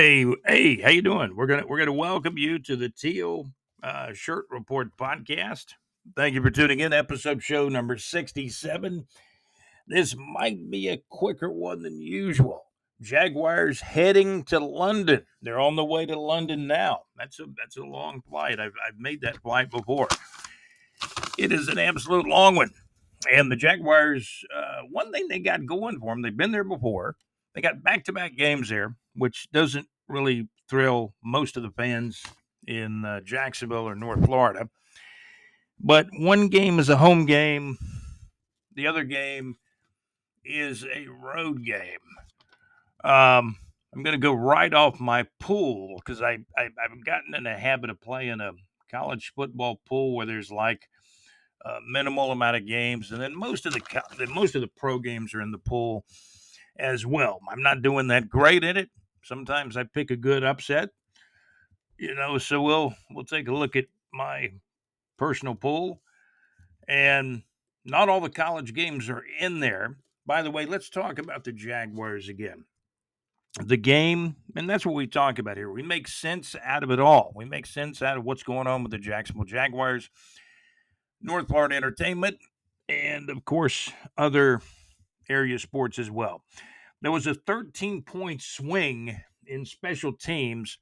Hey, hey, how you doing? We're gonna we're gonna welcome you to the Teal uh, Shirt Report podcast. Thank you for tuning in. Episode show number sixty-seven. This might be a quicker one than usual. Jaguars heading to London. They're on the way to London now. That's a that's a long flight. I've I've made that flight before. It is an absolute long one. And the Jaguars, uh, one thing they got going for them, they've been there before. They got back to back games there, which doesn't really thrill most of the fans in uh, Jacksonville or North Florida. But one game is a home game, the other game is a road game. Um, I'm going to go right off my pool because I, I I've gotten in the habit of playing a college football pool where there's like a minimal amount of games, and then most of the most of the pro games are in the pool as well. I'm not doing that great at it. Sometimes I pick a good upset, you know. So we'll we'll take a look at my personal pool, and not all the college games are in there. By the way, let's talk about the Jaguars again. The game, and that's what we talk about here. We make sense out of it all. We make sense out of what's going on with the Jacksonville Jaguars, North Florida Entertainment, and of course, other area sports as well. There was a 13 point swing in special teams,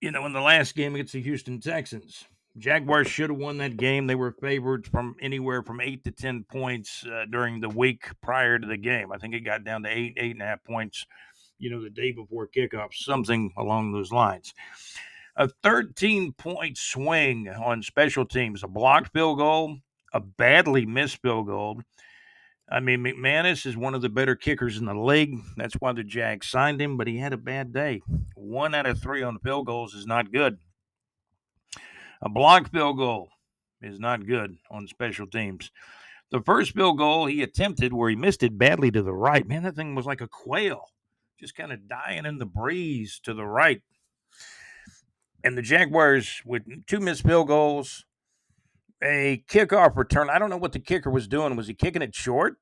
you know, in the last game against the Houston Texans. Jaguars should have won that game. They were favored from anywhere from eight to 10 points uh, during the week prior to the game. I think it got down to eight, eight and a half points, you know, the day before kickoff, something along those lines. A 13 point swing on special teams, a blocked field goal, a badly missed field goal, I mean, McManus is one of the better kickers in the league. That's why the Jags signed him, but he had a bad day. One out of three on the field goals is not good. A blocked field goal is not good on special teams. The first field goal he attempted, where he missed it badly to the right, man, that thing was like a quail, just kind of dying in the breeze to the right. And the Jaguars, with two missed field goals, a kickoff return. I don't know what the kicker was doing. Was he kicking it short?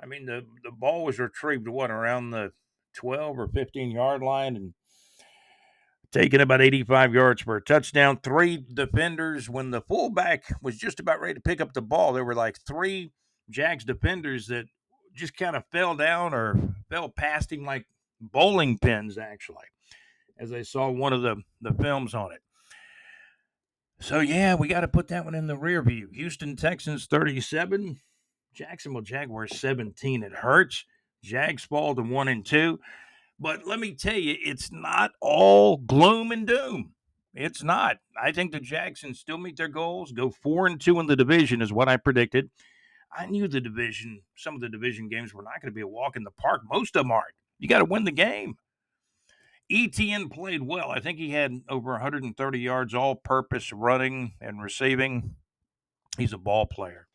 I mean, the, the ball was retrieved, what, around the 12 or 15 yard line and taking about 85 yards for a touchdown. Three defenders. When the fullback was just about ready to pick up the ball, there were like three Jags defenders that just kind of fell down or fell past him like bowling pins, actually, as I saw one of the, the films on it. So yeah, we got to put that one in the rear view. Houston Texans 37, Jacksonville Jaguars 17. It hurts. Jags fall to one and two. But let me tell you, it's not all gloom and doom. It's not. I think the Jacksons still meet their goals, go four and two in the division, is what I predicted. I knew the division, some of the division games were not going to be a walk in the park. Most of them aren't. You got to win the game. ETN played well. I think he had over 130 yards all purpose running and receiving. He's a ball player.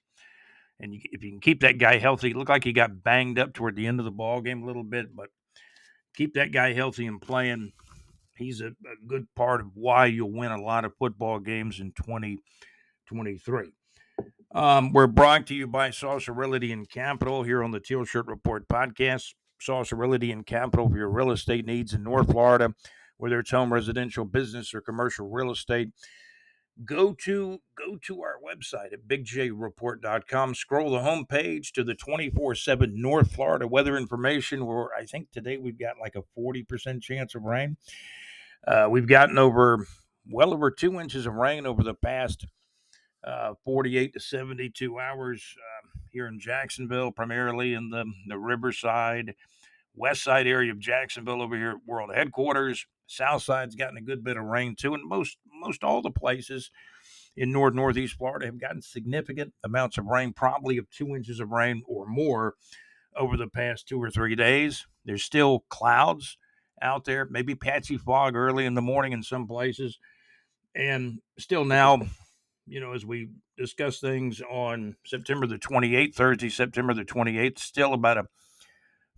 And if you can keep that guy healthy, looked like he got banged up toward the end of the ball game a little bit, but keep that guy healthy and playing. He's a, a good part of why you'll win a lot of football games in 2023. Um, we're brought to you by Saucer Realty and Capital here on the Teal Shirt Report podcast. Saucer Realty and Capital for your real estate needs in North Florida, whether it's home, residential, business, or commercial real estate. Go to go to our website at bigjreport.com. Scroll the home page to the 24/7 North Florida weather information. Where I think today we've got like a 40% chance of rain. Uh, we've gotten over well over two inches of rain over the past uh, 48 to 72 hours uh, here in Jacksonville, primarily in the, the Riverside, west side area of Jacksonville over here at World Headquarters. South side's gotten a good bit of rain too, and most most all the places in north northeast Florida have gotten significant amounts of rain, probably of two inches of rain or more over the past two or three days. There's still clouds out there, maybe patchy fog early in the morning in some places, and still now you know, as we discuss things on September the 28th, Thursday, September the 28th, still about a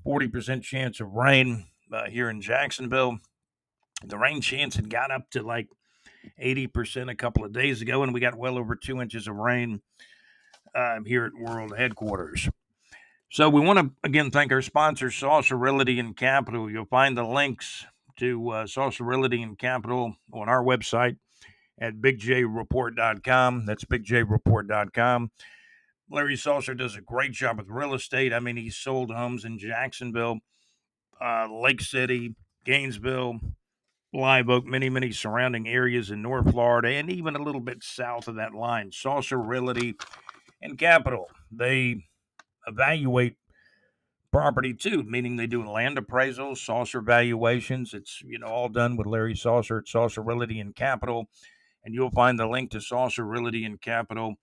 40% chance of rain uh, here in Jacksonville. The rain chance had got up to like 80% a couple of days ago, and we got well over two inches of rain uh, here at World Headquarters. So we want to again thank our sponsor, Saucer Realty and Capital. You'll find the links to uh, Saucer Realty and Capital on our website at bigjreport.com. That's bigjreport.com. Larry Saucer does a great job with real estate. I mean, he's sold homes in Jacksonville, uh, Lake City, Gainesville, Live Oak, many, many surrounding areas in North Florida, and even a little bit south of that line. Saucer Realty and Capital. They evaluate property too, meaning they do land appraisals, saucer valuations. It's you know all done with Larry Saucer at Saucer Realty and Capital, and you'll find the link to Saucer Realty and Capital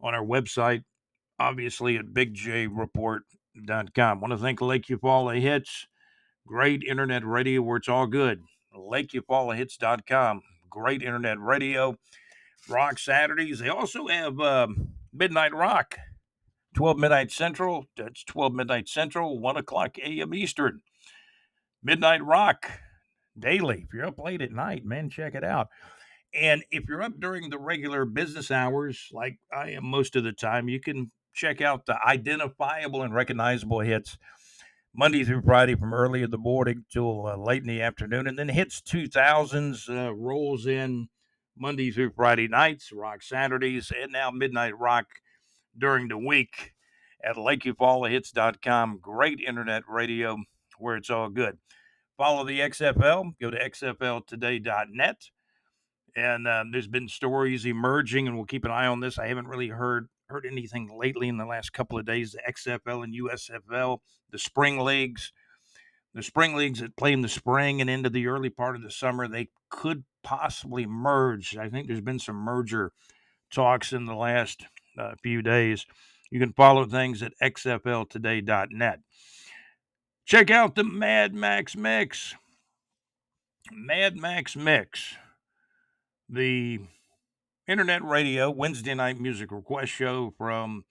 on our website, obviously at bigjreport.com. Want to thank Lake Eufaula Hits, great internet radio where it's all good. LakeEufaulaHits.com, great internet radio. Rock Saturdays. They also have uh, Midnight Rock 12 midnight central. That's 12 midnight central, 1 o'clock a.m. Eastern. Midnight Rock daily. If you're up late at night, man, check it out. And if you're up during the regular business hours, like I am most of the time, you can check out the identifiable and recognizable hits Monday through Friday from early in the morning till uh, late in the afternoon. And then hits 2000s uh, rolls in Monday through Friday nights, rock Saturdays, and now Midnight Rock during the week at LakeEufaulaHits.com. Great internet radio where it's all good. Follow the XFL. Go to XFLtoday.net. And uh, there's been stories emerging, and we'll keep an eye on this. I haven't really heard heard anything lately in the last couple of days. The XFL and USFL, the spring leagues, the spring leagues that play in the spring and into the early part of the summer, they could possibly merge. I think there's been some merger talks in the last uh, few days. You can follow things at xfltoday.net. Check out the Mad Max Mix. Mad Max Mix, the internet radio Wednesday night music request show from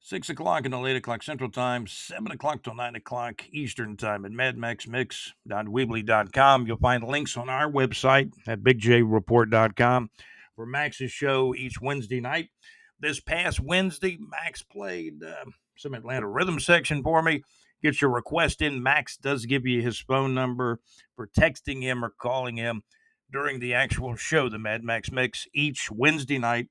6 o'clock until 8 o'clock Central Time, 7 o'clock till 9 o'clock Eastern Time at madmaxmix.weebly.com. You'll find links on our website at bigjreport.com for Max's show each Wednesday night. This past Wednesday, Max played uh, some Atlanta rhythm section for me. Get your request in. Max does give you his phone number for texting him or calling him during the actual show, the Mad Max Mix, each Wednesday night,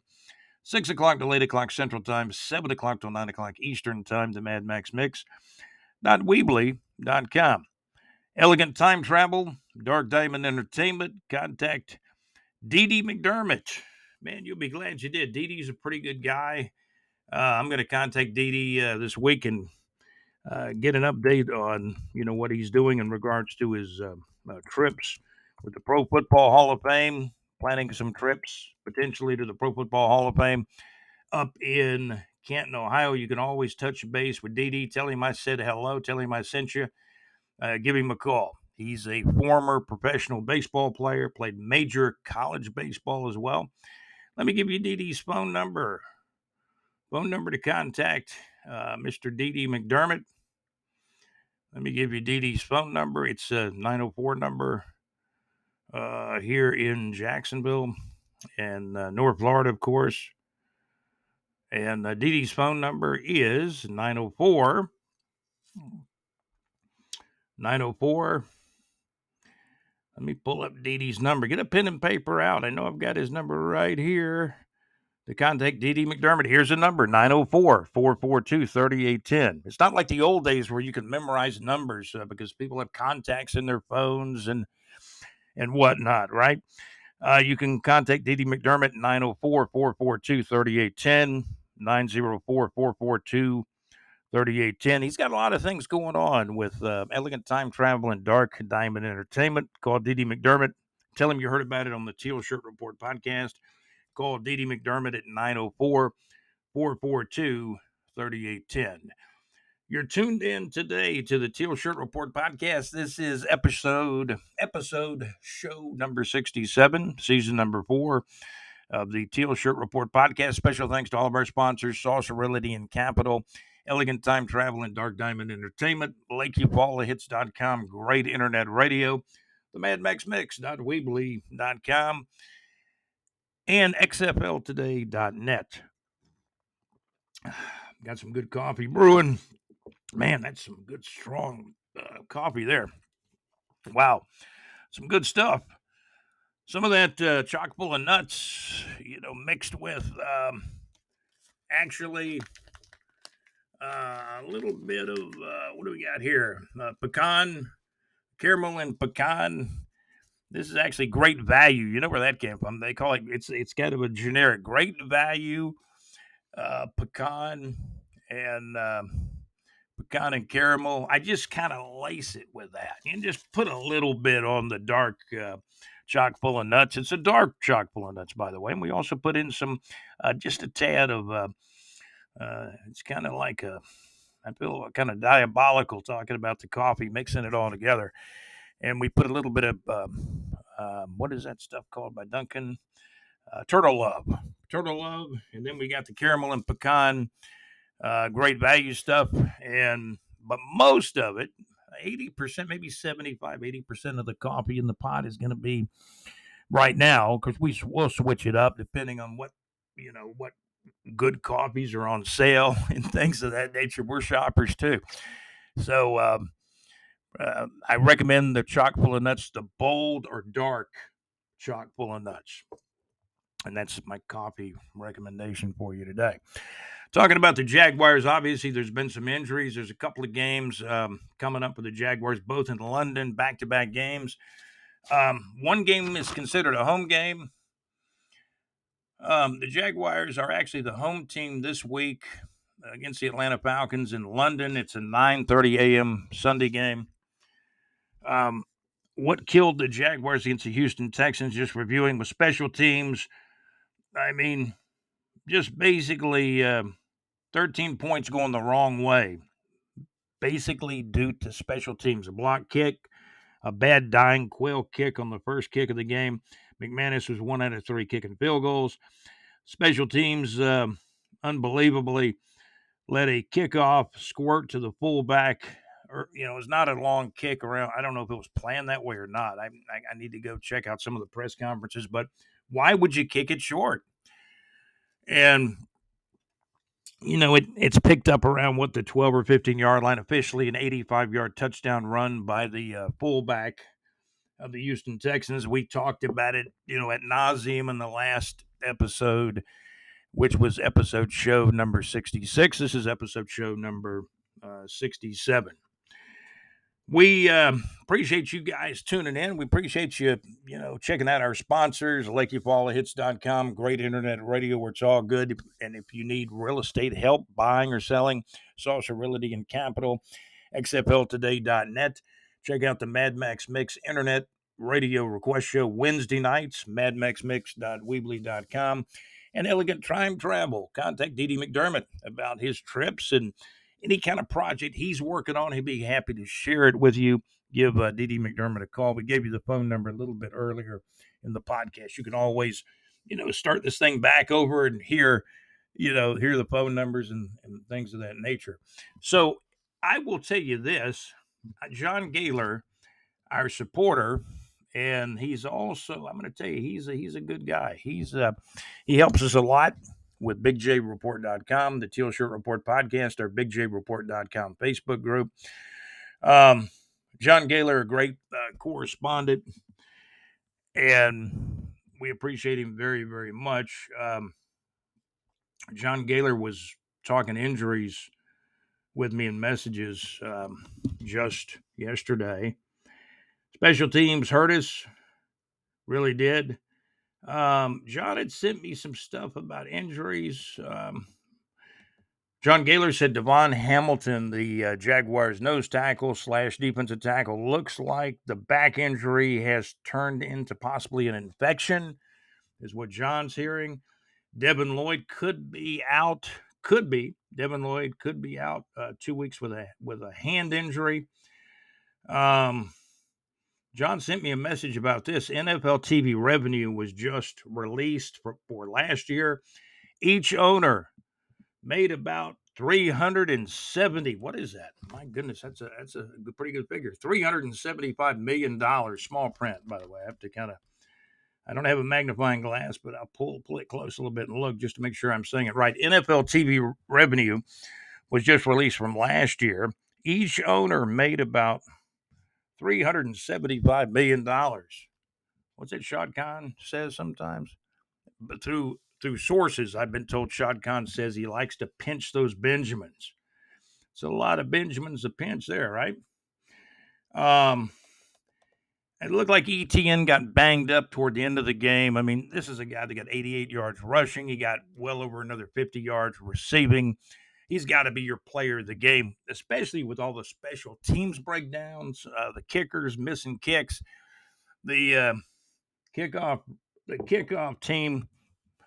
6 o'clock to 8 o'clock Central Time, 7 o'clock till 9 o'clock Eastern Time, the Mad Max Mix. Weebly.com. Elegant Time Travel, Dark Diamond Entertainment, contact Dee McDermott man, you'll be glad you did. Dee's a pretty good guy. Uh, I'm going to contact Dee uh, this week and uh, get an update on you know what he's doing in regards to his um, uh, trips with the Pro Football Hall of Fame. Planning some trips potentially to the Pro Football Hall of Fame up in Canton, Ohio. You can always touch base with Dee. Tell him I said hello. Tell him I sent you. Uh, give him a call. He's a former professional baseball player, played major college baseball as well. Let me give you DD's phone number. Phone number to contact uh, Mr. Dee McDermott. Let me give you DD's phone number. It's a 904 number uh, here in Jacksonville and uh, North Florida, of course. And uh, Dee Dee's phone number is 904 904 let me pull up Dee Dee's number. Get a pen and paper out. I know I've got his number right here. To contact Dee McDermott, here's the number 904 442 3810. It's not like the old days where you can memorize numbers uh, because people have contacts in their phones and and whatnot, right? Uh, you can contact Dee Dee McDermott 904 442 3810, 904 442 3810. He's got a lot of things going on with uh, Elegant Time Travel and Dark Diamond Entertainment. Call Dee Dee McDermott. Tell him you heard about it on the Teal Shirt Report podcast. Call Dee Dee McDermott at 904 442 3810. You're tuned in today to the Teal Shirt Report podcast. This is episode episode show number 67, season number 4 of the Teal Shirt Report podcast. Special thanks to all of our sponsors, Realty and Capital Elegant Time Travel and Dark Diamond Entertainment, LakeEufaulaHits.com, great internet radio, the Mad Max Mix.weebly.com, and XFLtoday.net. Got some good coffee brewing. Man, that's some good, strong uh, coffee there. Wow, some good stuff. Some of that uh, chock full of nuts, you know, mixed with um, actually uh, a little bit of uh, what do we got here? Uh, pecan, caramel, and pecan. This is actually great value. You know where that came from? They call it. It's it's kind of a generic great value uh, pecan and uh, pecan and caramel. I just kind of lace it with that and just put a little bit on the dark uh, chock full of nuts. It's a dark chock full of nuts, by the way. And we also put in some, uh, just a tad of, uh, uh, it's kind of like a, I feel kind of diabolical talking about the coffee, mixing it all together. And we put a little bit of, um, um, what is that stuff called by Dunkin'? Uh, Turtle Love. Turtle Love. And then we got the caramel and pecan, uh, great value stuff. And, but most of it, 80%, maybe 75, 80% of the coffee in the pot is going to be right now because we will switch it up depending on what, you know, what good coffees are on sale and things of that nature. We're shoppers too. So um, uh, I recommend the chock full of nuts, the bold or dark chock full of nuts. And that's my coffee recommendation for you today. Talking about the Jaguars, obviously there's been some injuries. There's a couple of games um, coming up for the Jaguars, both in London, back-to-back games. Um, one game is considered a home game. Um, the Jaguars are actually the home team this week against the Atlanta Falcons in London. It's a 9:30 a.m. Sunday game. Um, what killed the Jaguars against the Houston Texans? Just reviewing with special teams. I mean, just basically uh, 13 points going the wrong way, basically due to special teams. A block kick, a bad dying quail kick on the first kick of the game. McManus was one out of three kicking field goals. Special teams, uh, unbelievably, let a kickoff squirt to the fullback. Or, you know, it's not a long kick around. I don't know if it was planned that way or not. I, I, I need to go check out some of the press conferences, but why would you kick it short? And you know, it, it's picked up around what the 12 or 15 yard line, officially an 85 yard touchdown run by the uh, fullback of the Houston Texans. We talked about it, you know, at nauseum in the last episode, which was episode show number 66. This is episode show number uh, 67 we uh, appreciate you guys tuning in. We appreciate you, you know, checking out our sponsors, LakeEufaulaHits.com, great internet radio where it's all good. And if you need real estate help buying or selling, Saucer Realty and Capital, XFLtoday.net. Check out the Mad Max Mix internet radio request show Wednesday nights, madmaxmix.weebly.com. And Elegant Time Travel. Contact Dee McDermott about his trips and any kind of project he's working on, he'd be happy to share it with you. Give uh, Dee McDermott a call. We gave you the phone number a little bit earlier in the podcast. You can always, you know, start this thing back over and hear, you know, hear the phone numbers and, and things of that nature. So I will tell you this uh, John Gaylor, our supporter, and he's also I'm going to tell you he's a he's a good guy. He's uh he helps us a lot with bigjreport.com, the Teal Shirt Report podcast, our bigjreport.com Facebook group. Um, John Gaylor, a great uh, correspondent, and we appreciate him very, very much. Um, John Gaylor was talking injuries with me in messages um, just yesterday. Special teams hurt us, really did. Um, John had sent me some stuff about injuries. Um, John Gaylor said DaVon Hamilton, the uh, Jaguars' nose tackle slash defensive tackle, looks like the back injury has turned into possibly an infection, is what John's hearing. Devin Lloyd could be out. Could be Devin Lloyd could be out uh, two weeks with a with a hand injury. Um, John sent me a message about this. NFL TV revenue was just released for, for last year. Each owner made about 370 what is that? My goodness that's a that's a pretty good figure. 375 million dollars small print by the way. I have to kind of i don't have a magnifying glass but i'll pull pull it close a little bit and look just to make sure i'm saying it right. Nfl tv revenue was just released from last year. Each owner made about $375 million. What's it Shad Khan says sometimes? But through through sources, I've been told Shad Khan says he likes to pinch those Benjamins. It's a lot of Benjamins to pinch there, right? Um, it looked like ETN got banged up toward the end of the game. I mean, this is a guy that got 88 yards rushing. He got well over another 50 yards receiving. He's got to be your player of the game, especially with all the special teams breakdowns, uh, the kickers missing kicks, the uh, kickoff, the kickoff team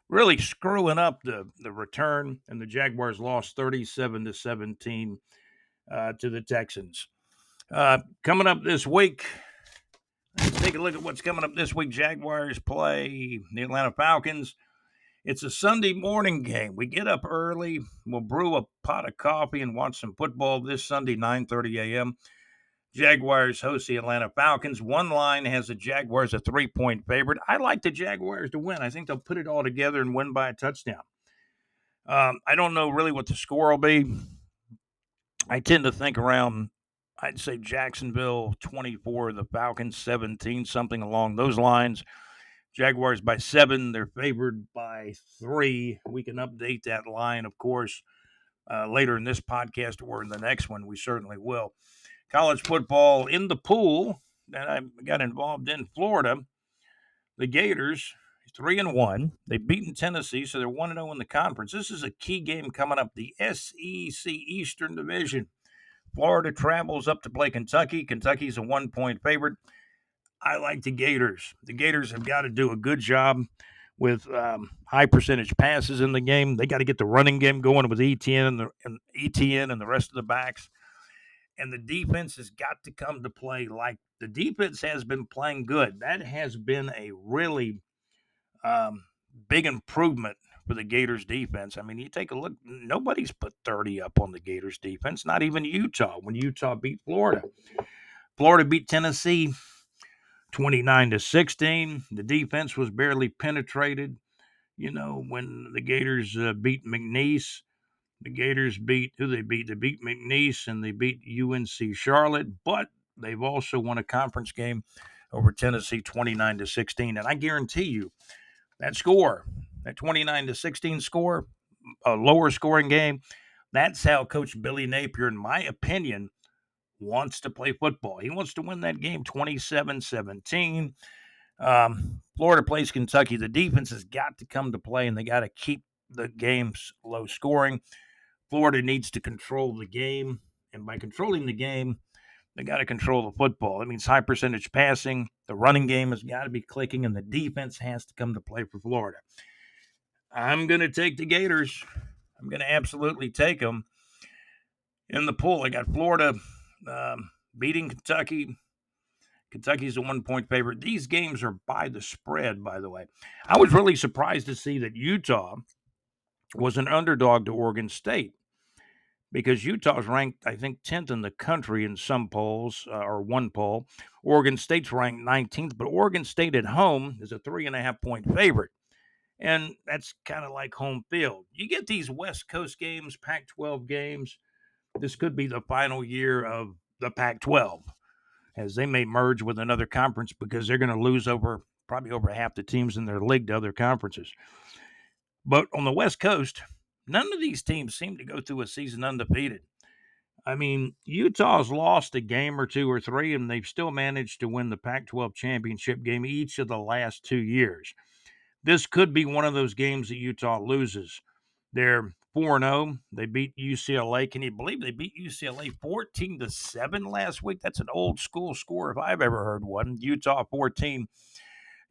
really screwing up the the return, and the Jaguars lost 37 to 17 uh, to the Texans. Uh, coming up this week, let's take a look at what's coming up this week. Jaguars play the Atlanta Falcons. It's a Sunday morning game. We get up early. We'll brew a pot of coffee and watch some football this Sunday, 9:30 a.m. Jaguars host the Atlanta Falcons. One line has the Jaguars a three point favorite. I like the Jaguars to win. I think they'll put it all together and win by a touchdown. Um, I don't know really what the score will be. I tend to think around, I'd say Jacksonville 24, the Falcons 17, something along those lines. Jaguars by seven. They're favored by three. We can update that line, of course, uh, later in this podcast or in the next one. We certainly will college football in the pool that I got involved in Florida. The Gators, three and one. They've beaten Tennessee, so they're one and zero oh in the conference. This is a key game coming up. The SEC Eastern Division. Florida travels up to play Kentucky. Kentucky's a one point favorite. I like the Gators. The Gators have got to do a good job with um, high percentage passes in the game. They got to get the running game going with ETN and, the, and ETN and the rest of the backs and the defense has got to come to play like the defense has been playing good. That has been a really um, big improvement for the Gators defense. I mean, you take a look, nobody's put 30 up on the Gators defense, not even Utah when Utah beat Florida. Florida beat Tennessee 29 to 16. The defense was barely penetrated. You know, when the Gators uh, beat McNeese, the Gators beat who they beat. They beat McNeese and they beat UNC Charlotte, but they've also won a conference game over Tennessee 29 to 16. And I guarantee you that score, that 29 to 16 score, a lower scoring game, that's how Coach Billy Napier, in my opinion, wants to play football. He wants to win that game 27 17. Um, Florida plays Kentucky. The defense has got to come to play and they got to keep the games low scoring. Florida needs to control the game. And by controlling the game, they got to control the football. That means high percentage passing. The running game has got to be clicking, and the defense has to come to play for Florida. I'm going to take the Gators. I'm going to absolutely take them. In the pool, I got Florida um, beating Kentucky. Kentucky's a one point favorite. These games are by the spread, by the way. I was really surprised to see that Utah was an underdog to Oregon State because Utah's ranked, I think, 10th in the country in some polls uh, or one poll. Oregon State's ranked 19th, but Oregon State at home is a three and a half point favorite. And that's kind of like home field. You get these West Coast games, Pac 12 games. This could be the final year of the Pac 12 as they may merge with another conference because they're going to lose over probably over half the teams in their league to other conferences. But on the West Coast, none of these teams seem to go through a season undefeated. I mean, Utah's lost a game or two or three, and they've still managed to win the Pac 12 championship game each of the last two years. This could be one of those games that Utah loses. They're 4 0. They beat UCLA. Can you believe they beat UCLA 14 to 7 last week? That's an old school score if I've ever heard one. Utah 14,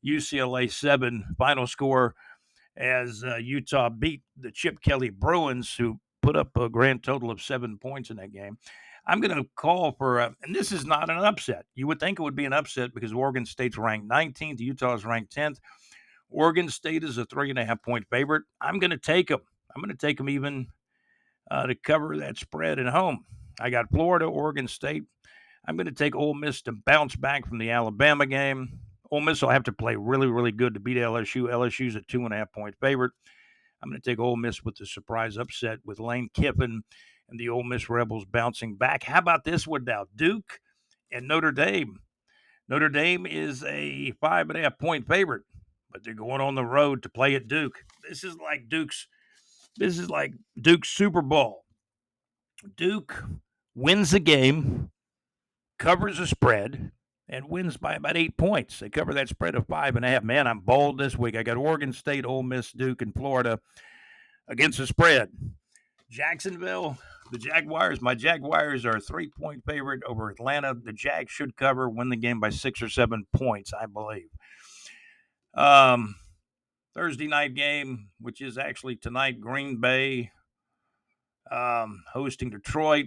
UCLA 7. Final score as uh, Utah beat the Chip Kelly Bruins, who put up a grand total of seven points in that game. I'm going to call for, a, and this is not an upset. You would think it would be an upset because Oregon State's ranked 19th, Utah is ranked 10th. Oregon State is a three and a half point favorite. I'm going to take them. I'm going to take them even uh, to cover that spread at home. I got Florida, Oregon State. I'm going to take Ole Miss to bounce back from the Alabama game. Ole Miss will have to play really, really good to beat LSU. LSU's a two and a half point favorite. I'm going to take Ole Miss with the surprise upset with Lane Kiffin and the Ole Miss Rebels bouncing back. How about this one now? Duke and Notre Dame. Notre Dame is a five and a half point favorite, but they're going on the road to play at Duke. This is like Duke's. This is like Duke's Super Bowl. Duke wins the game, covers the spread, and wins by about eight points. They cover that spread of five and a half. Man, I'm bold this week. I got Oregon State, Ole Miss, Duke, and Florida against the spread. Jacksonville, the Jaguars. My Jaguars are a three point favorite over Atlanta. The Jags should cover, win the game by six or seven points, I believe. Um, Thursday night game, which is actually tonight, Green Bay um, hosting Detroit.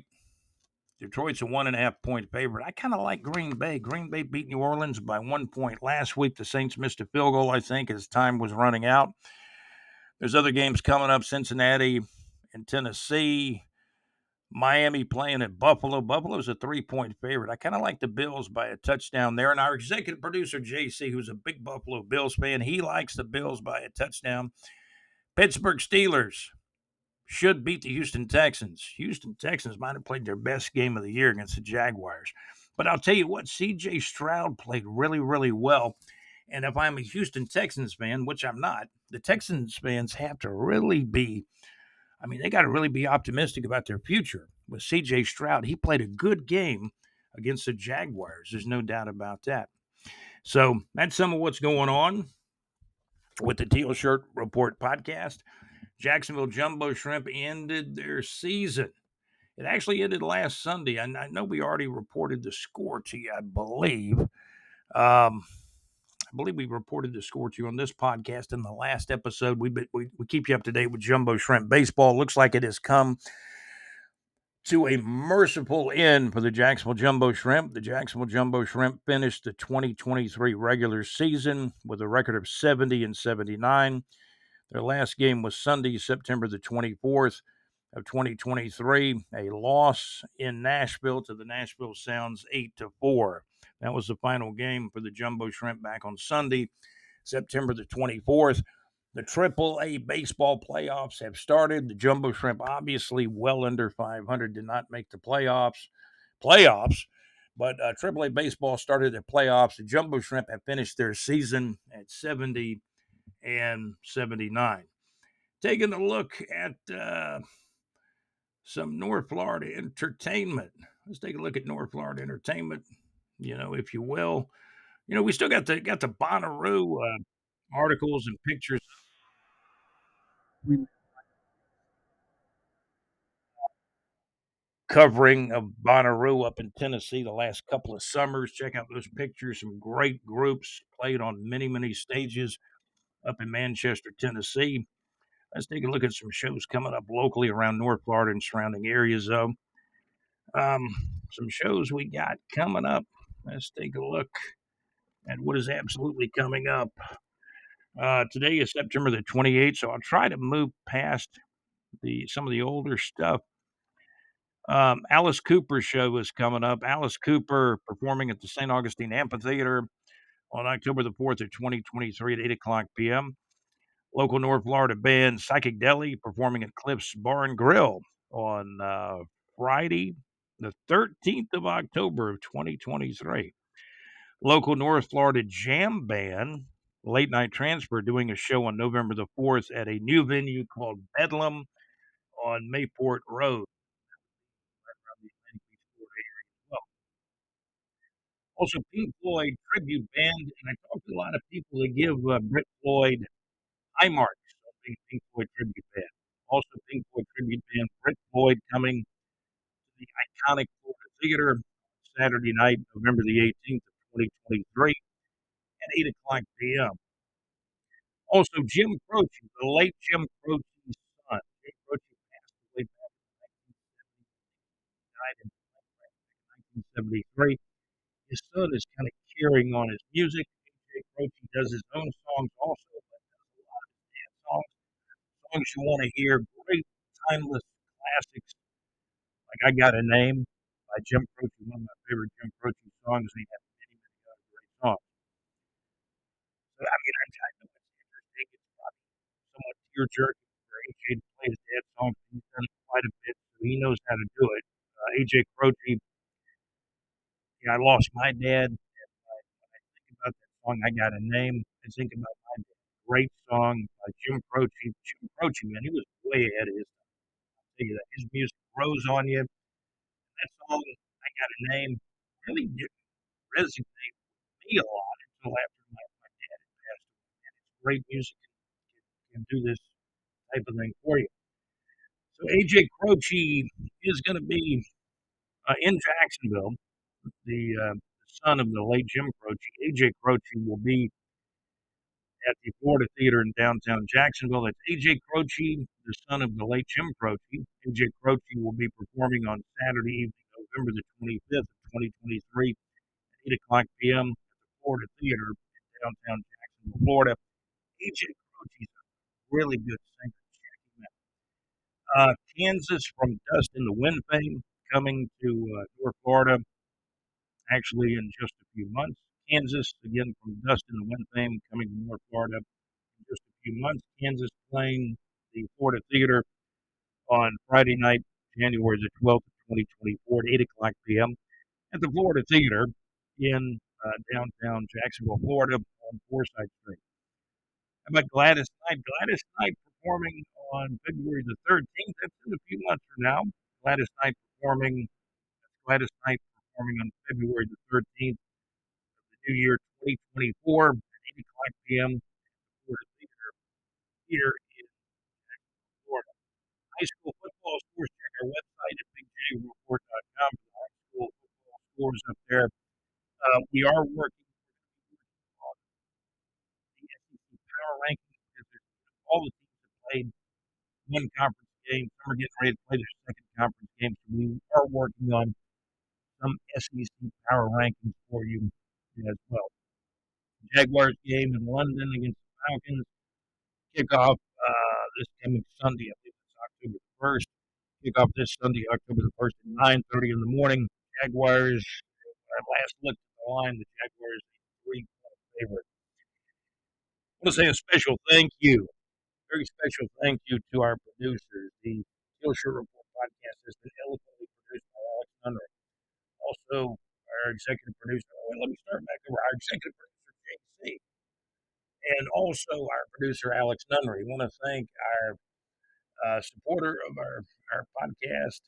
Detroit's a one and a half point favorite. I kind of like Green Bay. Green Bay beat New Orleans by one point last week. The Saints missed a field goal, I think, as time was running out. There's other games coming up Cincinnati and Tennessee. Miami playing at Buffalo. Buffalo's a three point favorite. I kind of like the Bills by a touchdown there. And our executive producer, JC, who's a big Buffalo Bills fan, he likes the Bills by a touchdown. Pittsburgh Steelers should beat the Houston Texans. Houston Texans might have played their best game of the year against the Jaguars. But I'll tell you what, CJ Stroud played really, really well. And if I'm a Houston Texans fan, which I'm not, the Texans fans have to really be I mean, they got to really be optimistic about their future. With CJ Stroud, he played a good game against the Jaguars. There's no doubt about that. So that's some of what's going on with the Teal Shirt Report podcast. Jacksonville Jumbo Shrimp ended their season. It actually ended last Sunday. I know we already reported the score to you, I believe. Um, I believe we reported the score to you on this podcast in the last episode. We, we, we keep you up to date with Jumbo Shrimp Baseball. Looks like it has come to a merciful end for the Jacksonville Jumbo Shrimp. The Jacksonville Jumbo Shrimp finished the 2023 regular season with a record of 70 and 79. Their last game was Sunday, September the 24th of 2023, a loss in Nashville to the Nashville Sounds 8 to 4. That was the final game for the Jumbo Shrimp back on Sunday, September the 24th. The Triple A baseball playoffs have started. The Jumbo Shrimp, obviously well under 500, did not make the playoffs. Playoffs, but uh, Triple A baseball started the playoffs. The Jumbo Shrimp have finished their season at 70 and 79. Taking a look at uh, some North Florida entertainment. Let's take a look at North Florida entertainment you know, if you will. You know, we still got the got the Bonnaroo uh, articles and pictures. Covering of Bonnaroo up in Tennessee the last couple of summers. Check out those pictures. Some great groups played on many, many stages up in Manchester, Tennessee. Let's take a look at some shows coming up locally around North Florida and surrounding areas, though. Um, some shows we got coming up Let's take a look at what is absolutely coming up. Uh, today is September the 28th, so I'll try to move past the some of the older stuff. Um, Alice Cooper show is coming up. Alice Cooper performing at the St. Augustine Amphitheater on October the 4th of 2023 at 8 o'clock p.m. Local North Florida band Psychic Deli performing at Cliff's Bar and Grill on uh, Friday, the 13th of October of 2023. Local North Florida jam band, Late Night Transfer, doing a show on November the 4th at a new venue called Bedlam on Mayport Road. Also, Pink Floyd tribute band, and I talked to a lot of people that give uh, Brit Floyd high marks. Pink Floyd tribute band. Also, Pink Floyd tribute band, Brit Floyd coming the iconic Florida Theater Saturday night, November the 18th of 2023 at 8 o'clock p.m. Also, Jim Croce, the late Jim Croce's son. Jim Croce passed away back in 1970, died in 1973. His son is kind of carrying on his music. AJ Croce does his own songs also, but does a lot of dance songs, songs you want to hear, great timeless classics like I Got a Name by Jim Croce, one of my favorite Jim Croce songs. And he has many, many other great songs. So, I mean, I, I know it's interesting. It's probably somewhat tear jerking for AJ to play his dad's songs. He's done it quite a bit, so he knows how to do it. Uh, AJ Croce Yeah, I lost my dad. And I, when I think about that song, I got a name. I think about my dad. Great song by Jim Croce. Jim Croce, man, he was way ahead of his time. I'll tell you that. His music grows on you. That song, I got a name, really didn't resonate with me a lot until after my, my dad had passed away. And it's great music can, can do this type of thing for you. So AJ Croce is going to be uh, in Jacksonville. The uh, son of the late Jim Croce, AJ Croce, will be at the Florida Theater in downtown Jacksonville. That's AJ Croce, the son of the late Jim Croce. AJ Croce will be performing on Saturday evening, November the 25th of 2023 at 8 o'clock p.m. at the Florida Theater in downtown Jacksonville, Florida. AJ Croce is a really good singer. Uh, Kansas from Dust in the Wind fame coming to uh, North Florida actually in just a few months. Kansas, again from Dust in the Wind fame, coming to North Florida in just a few months. Kansas playing the Florida Theater on Friday night, January the 12th, 2024, at 8 o'clock p.m. at the Florida Theater in uh, downtown Jacksonville, Florida on Forsyth Street. How about Gladys Knight? Gladys Knight performing on February the 13th. That's in a few months from now. Gladys Knight performing. Gladys Knight performing on February the 13th of the new year 2024 at 8 o'clock p.m. Here in Florida. High school football scores. Check our website at bigjreport.com for high school football scores up there. Uh, we are working on the SEC power rankings because all the teams have played one conference game. Some are getting ready to play their second conference game. So we are working on some SEC power rankings for you as well. Jaguars game in London against the Falcons. Kickoff uh, this coming Sunday. I think it's October 1st. Kickoff this Sunday, October the 1st at 9.30 in the morning. Jaguars, our last look at the line, the Jaguars three-point favorite. I want to say a special thank you very special thank you to our producers. The Teal Shirt Report podcast has been eloquently produced by Alex Nunnery. Also, our executive producer, let me start back over, our executive producer, JC. And also our producer, Alex Nunnery. We want to thank our uh, supporter of our, our podcast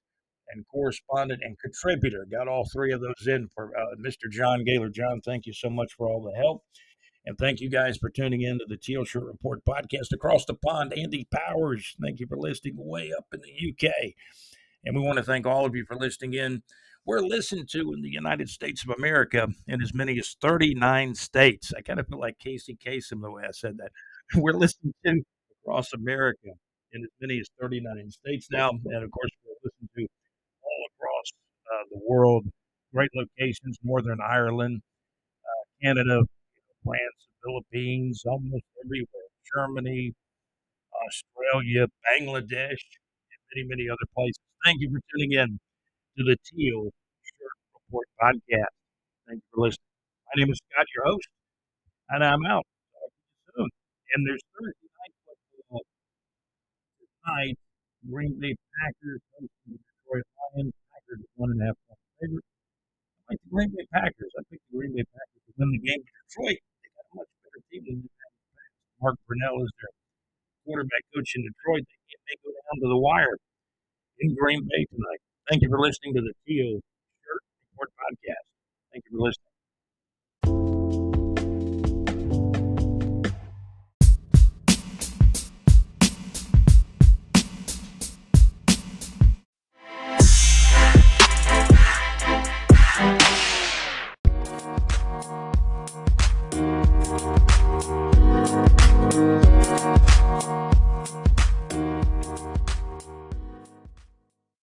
and correspondent and contributor. Got all three of those in for uh, Mr. John Gaylor. John, thank you so much for all the help. And thank you guys for tuning in to the Teal Shirt Report podcast across the pond. Andy Powers, thank you for listening way up in the UK. And we want to thank all of you for listening in. We're listened to in the United States of America in as many as 39 states. I kind of feel like Casey Kasem the way I said that. We're listened to across America in as many as 39 states now. And of course, we're listened to all across uh, the world. Great locations, Northern Ireland, uh, Canada, France, Philippines, almost everywhere, Germany, Australia, Bangladesh, and many, many other places. Thank you for tuning in to the Teal Shirt Report podcast. Thank you for listening. My name is Scott, your host, and I'm out. Soon. And there's Thursday night football tonight. Green Bay Packers hosting the Detroit Lions. Packers one and a half point favorite. I like the Green Bay Packers. I think the Green Bay Packers will win the game Detroit. Mark Brunell is their quarterback coach in Detroit. They may go down to the wire in Green Bay tonight. Thank you for listening to the Teal Shirt Report podcast. Thank you for listening.